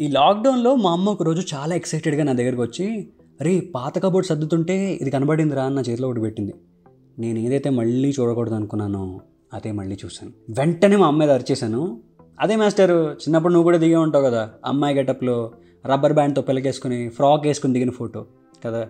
ఈ లాక్డౌన్లో మా అమ్మ ఒక రోజు చాలా ఎక్సైటెడ్గా నా దగ్గరకు వచ్చి అరే పాత కబోర్డ్ సర్దుతుంటే ఇది కనబడిందిరా అని నా చేతిలో ఒకటి పెట్టింది. నేను ఏదైతే మళ్ళీ చూడకూడదు అనుకున్నానో అదే మళ్ళీ చూశాను. వెంటనే మా అమ్మాయి అరిచేశాను. అదే మాస్టర్ చిన్నప్పుడు నువ్వు కూడా దిగే ఉంటావు కదా అమ్మాయి గెటప్లో రబ్బర్ బ్యాండ్తో పిల్లకేసుకుని ఫ్రాక్ వేసుకుని దిగిన ఫోటో కదా?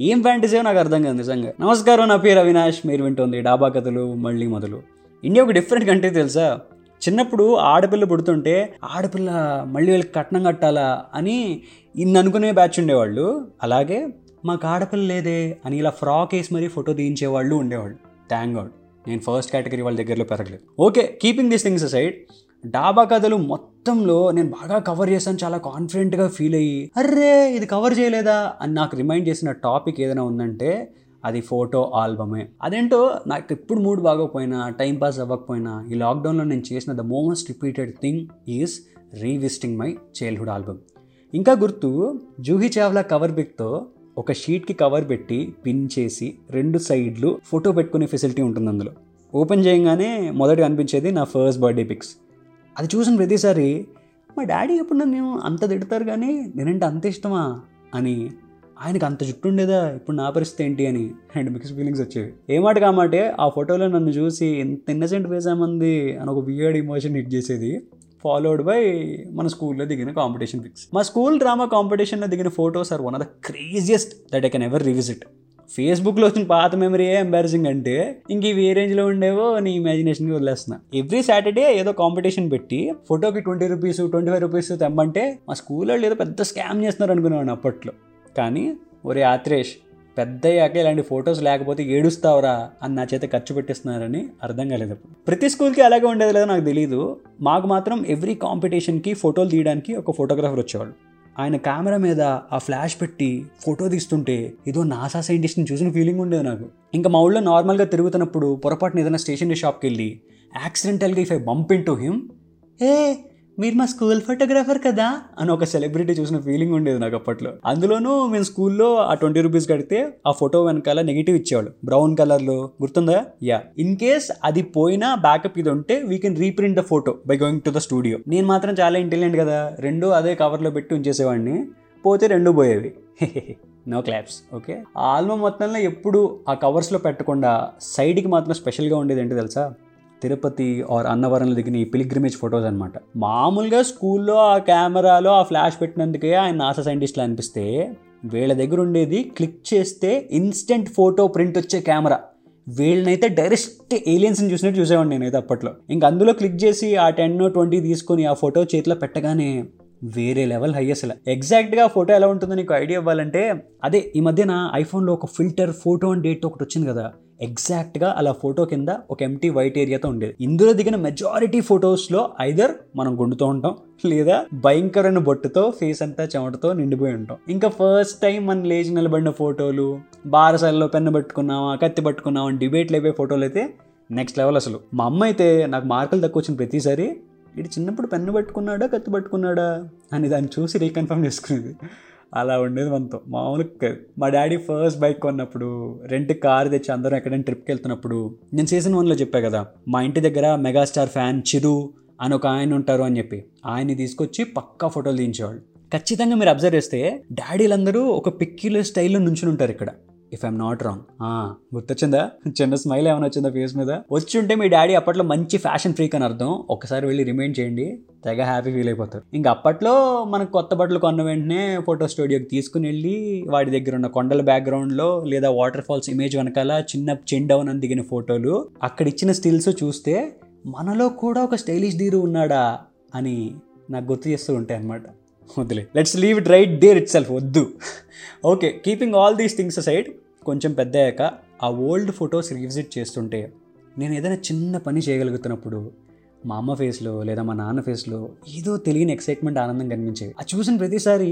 ఏం ఫ్యాంటసీ నాకు అర్థం కాదు నిజంగా. నమస్కారం నా పేరు అవినాష్ మీరు వింటుంది డాబా కథలు మళ్ళీ మొదలు. ఇండియా ఒక డిఫరెంట్ కంట్రీ తెలుసా? చిన్నప్పుడు ఆడపిల్ల పుడుతుంటే ఆడపిల్ల మళ్ళీ వీళ్ళకి కట్నం కట్టాలా అని ఇన్ని అనుకునే బ్యాచ్ ఉండేవాళ్ళు. అలాగే మాకు ఆడపిల్ల లేదే అని ఇలా ఫ్రాక్ వేసి మరీ ఫోటో తీయించేవాళ్ళు ఉండేవాళ్ళు. థ్యాంక్ గాడ్ నేను ఫస్ట్ కేటగిరీ వాళ్ళ దగ్గరలో పెరగలేదు. Okay keeping these things side డాబా కథలు మొత్తంలో నేను బాగా కవర్ చేశాను చాలా కాన్ఫిడెంట్గా ఫీల్ అయ్యి అర్రే ఇది కవర్ చేయలేదా? అని నాకు రిమైండ్ చేసిన టాపిక్ ఏదైనా ఉందంటే అది ఫోటో ఆల్బమే. అదేంటో నాకు ఎప్పుడు మూడ్ బాగోకపోయినా టైం పాస్ అవ్వకపోయినా ఈ లాక్డౌన్లో నేను చేసిన the most repeated thing is revisiting my childhood album. ఇంకా గుర్తు జూహీ చావ్లా కవర్ బిక్తో ఒక షీట్కి కవర్ పెట్టి పిన్ చేసి రెండు సైడ్లు ఫోటో పెట్టుకునే ఫెసిలిటీ ఉంటుంది అందులో. ఓపెన్ చేయగానే మొదటి అనిపించేది నా ఫస్ట్ బర్త్డే పిక్స్. అది చూసిన ప్రతిసారి మా డాడీ ఎప్పుడు నన్ను అంత తిడతారు కానీ నేనంటే అంత ఇష్టమా? అని ఆయనకు అంత జుట్టు ఉండేదా ఇప్పుడు నా పరిస్థితి ఏంటి అని అండ్ మిక్స్ ఫీలింగ్స్ వచ్చేవి. ఏమాట కామాటే ఆ ఫోటోలో నన్ను చూసి ఎంత ఇన్నసెంట్ వేసామంది అని ఒక బియర్డ్ ఇమోషన్ హిట్ చేసేది ఫాలోడ్ బై మన స్కూల్లో దిగిన కాంపిటీషన్ పిక్స్ మా స్కూల్ డ్రామా కాంపిటీషన్లో దిగిన photos are one of the craziest that I can ever revisit ఫేస్బుక్లో వచ్చిన పాత మెమరీ ఏ ఎంబారసింగ్ అంటే ఇంక ఇవి ఏ రేంజ్లో ఉండేవో నీ ఇమాజినేషన్కి వదిలేస్తున్నా. ఎవ్రీ సాటర్డే ఏదో కాంపిటీషన్ పెట్టి ఫోటోకి twenty rupees twenty five rupees తెమ్మంటే మా స్కూల్ వాళ్ళు ఏదో పెద్ద స్కామ్ చేస్తున్నారు అనుకునేవాడిని అప్పట్లో. కానీ ఒరే ఆత్రేష్ పెద్ద అయ్యాక ఇలాంటి ఫొటోస్ లేకపోతే ఏడుస్తావురా అని నా చేత ఖర్చు పెట్టిస్తున్నారని అర్థం కాలేదు. అప్పుడు ప్రతి స్కూల్కి అలాగే ఉండేది లేదో నాకు తెలియదు మాకు మాత్రం ఎవ్రీ కాంపిటీషన్కి ఫోటోలు తీయడానికి ఒక ఫోటోగ్రాఫర్ వచ్చేవాళ్ళు ఆయన కెమెరా మీద ఆ ఫ్లాష్ పెట్టి ఫోటో తీస్తుంటే ఏదో నాసా సైంటిస్ట్ని చూసిన ఫీలింగ్ ఉండేది నాకు. ఇంకా మా ఊళ్ళో నార్మల్గా తిరుగుతున్నప్పుడు పొరపాటున ఏదైనా స్టేషనరీ షాప్కి వెళ్ళి యాక్సిడెంటల్గా if I bump in to him ఏ మీరు మా స్కూల్ ఫోటోగ్రాఫర్ కదా అని ఒక సెలబ్రిటీ చూసిన ఫీలింగ్ ఉండేది నాకు అప్పట్లో. అందులోనూ మేము స్కూల్లో ఆ ట్వంటీ రూపీస్ కడితే ఆ ఫోటో వెనకాల నెగిటివ్ ఇచ్చేవాళ్ళు. బ్రౌన్ కలర్లో గుర్తుందా? యా ఇన్ కేస్ అది పోయినా బ్యాకప్ ఇది ఉంటే we can reprint the photo by going to the studio నేను మాత్రం చాలా ఇంటెలిజెంట్ కదా. రెండు అదే కవర్లో పెట్టి ఉంచేసేవాడిని. పోతే రెండు పోయేవి. నో క్లాప్స్ ఓకే ఆ ఆల్బమ్ మొత్తంలో ఎప్పుడు ఆ కవర్స్లో పెట్టకుండా సైడ్కి మాత్రం స్పెషల్గా ఉండేది ఏంటి తెలుసా? తిరుపతి ఆర్ అన్నవరంలో దిగిన ఈ పిలిగ్రిమేజ్ ఫొటోస్ అనమాట మామూలుగా స్కూల్లో ఆ కెమెరాలో ఆ ఫ్లాష్ పెట్టినందుకే ఆయన నాసా సైంటిస్ట్లు అనిపిస్తే వీళ్ళ దగ్గర ఉండేది క్లిక్ చేస్తే ఇన్స్టెంట్ ఫోటో ప్రింట్ వచ్చే కెమెరా. వీళ్ళనైతే డైరెక్ట్ ఏలియన్స్ని చూసినట్టు చూసేవాడిని నేనైతే అప్పట్లో. ఇంక అందులో క్లిక్ చేసి ఆ టెన్ ట్వంటీ తీసుకొని ఆ ఫోటో చేతిలో పెట్టగానే వేరే లెవెల్ హై అసలు. ఎగ్జాక్ట్గా ఫోటో ఎలా ఉంటుందో నీకు ఐడియా ఇవ్వాలంటే అదే ఈ మధ్యన ఐఫోన్లో ఒక ఫిల్టర్ ఫోటో అండ్ డేట్ ఒకటి వచ్చింది కదా. ఎగ్జాక్ట్గా అలా ఫోటో కింద ఒక ఎంటీ వైట్ ఏరియాతో ఉండేది. ఇందులో దిగిన మెజారిటీ ఫొటోస్లో ఐదర్ మనం గుండుతూ ఉంటాం లేదా భయంకరమైన బొట్టుతో ఫేస్ అంతా చెమటతో నిండిపోయి ఉంటాం. ఇంకా ఫస్ట్ టైం మనం లేచి నిలబడిన ఫోటోలు బారసాలలో పెన్ను పట్టుకున్నామా కత్తి పట్టుకున్నావా అని డిబేట్లు అయిపోయే ఫోటోలు అయితే నెక్స్ట్ లెవెల్ అసలు. మా అమ్మ అయితే నాకు మార్కులు తక్కువ వచ్చిన ప్రతిసారి ఇది చిన్నప్పుడు పెన్ను పట్టుకున్నాడా కత్తి పట్టుకున్నాడా? అని దాన్ని చూసి రీకన్ఫర్మ్ చేసుకునేది. అలా ఉండేది మనతో. మామూలుగా కాదు మా డాడీ ఫస్ట్ బైక్ కొన్నప్పుడు రెంట్ కార్ తెచ్చి అందరం ఎక్కడైనా ట్రిప్కి వెళ్తున్నప్పుడు నేను సీజన్ వన్లో చెప్పా కదా మా ఇంటి దగ్గర మెగాస్టార్ ఫ్యాన్ చిరు అని ఒక ఆయన ఉంటారు అని చెప్పి. ఆయన్ని తీసుకొచ్చి పక్కా ఫోటోలు తీయించేవాళ్ళు ఖచ్చితంగా మీరు అబ్జర్వ్ చేస్తే డాడీలందరూ ఒక పిక్యులర్ స్టైల్లో నుంచుని ఉంటారు ఇక్కడ. ఇఫ్ ఐఎమ్ నాట్ రాంగ్ గుర్తొచ్చిందా? చిన్న స్మైల్ ఏమైనా వచ్చిందా ఫేస్ మీద? వచ్చి ఉంటే మీ డాడీ అప్పట్లో మంచి ఫ్యాషన్ ఫ్రీక్ అని అర్థం. ఒకసారి వెళ్ళి రిమైండ్ చేయండి. తెగ హ్యాపీ ఫీల్ అయిపోతారు. ఇంకా అప్పట్లో మనకు కొత్త బట్టలు కొన్న వెంటనే ఫోటో స్టూడియోకి తీసుకుని వెళ్ళి వాడి దగ్గర ఉన్న కొండల బ్యాక్గ్రౌండ్లో లేదా వాటర్ ఫాల్స్ ఇమేజ్ వెనకాల చిన్న చెండ్ డౌన్ అని దిగిన ఫోటోలు అక్కడ ఇచ్చిన స్టిల్స్ చూస్తే మనలో కూడా ఒక స్టైలిష్ దీరు ఉన్నాడా అని నాకు గుర్తు చేస్తూ ఉంటాయి అనమాట వద్దులే. Let's leave it right there itself వద్దు. Okay keeping all these things side కొంచెం పెద్ద అయ్యాక ఆ ఓల్డ్ ఫొటోస్ రీవిజిట్ చేస్తుంటే నేను ఏదైనా చిన్న పని చేయగలుగుతున్నప్పుడు మా అమ్మ ఫేస్లో లేదా మా నాన్న ఫేస్లో ఏదో తెలియని ఎక్సైట్మెంట్ ఆనందం కనిపించేది అది చూసిన ప్రతిసారి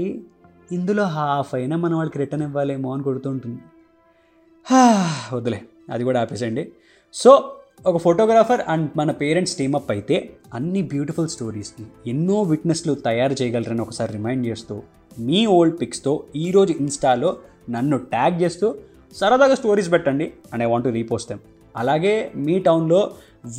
ఇందులో హాఫ్ అయినా మన వాళ్ళకి రిటర్న్ ఇవ్వాలేమో అని కొడుతుంటుంది ఉంటుంది. వద్దులే అది కూడా ఆపేసండి సో ఒక ఫోటోగ్రాఫర్ అండ్ మన పేరెంట్స్ టీమప్ అయితే అన్ని బ్యూటిఫుల్ స్టోరీస్ని ఎన్నో విట్నెస్లు తయారు చేయగలరని ఒకసారి రిమైండ్ చేస్తూ మీ ఓల్డ్ పిక్స్తో ఈరోజు ఇన్స్టాలో నన్ను ట్యాగ్ చేస్తూ సరదాగా స్టోరీస్ పెట్టండి and I want repost them అలాగే మీ టౌన్లో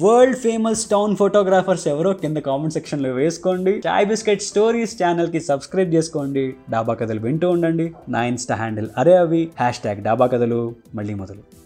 వరల్డ్ ఫేమస్ టౌన్ ఫోటోగ్రాఫర్స్ ఎవరో కింద కామెంట్ సెక్షన్లో వేసుకోండి. చాయ్ బిస్కెట్ స్టోరీస్ ఛానల్కి సబ్స్క్రైబ్ చేసుకోండి. డాబా కథలు వింటూ ఉండండి. నా ఇన్స్టా హ్యాండిల్ అరే అవి. హ్యాష్ ట్యాగ్ డాబా కథలు. మళ్ళీ మొదలు.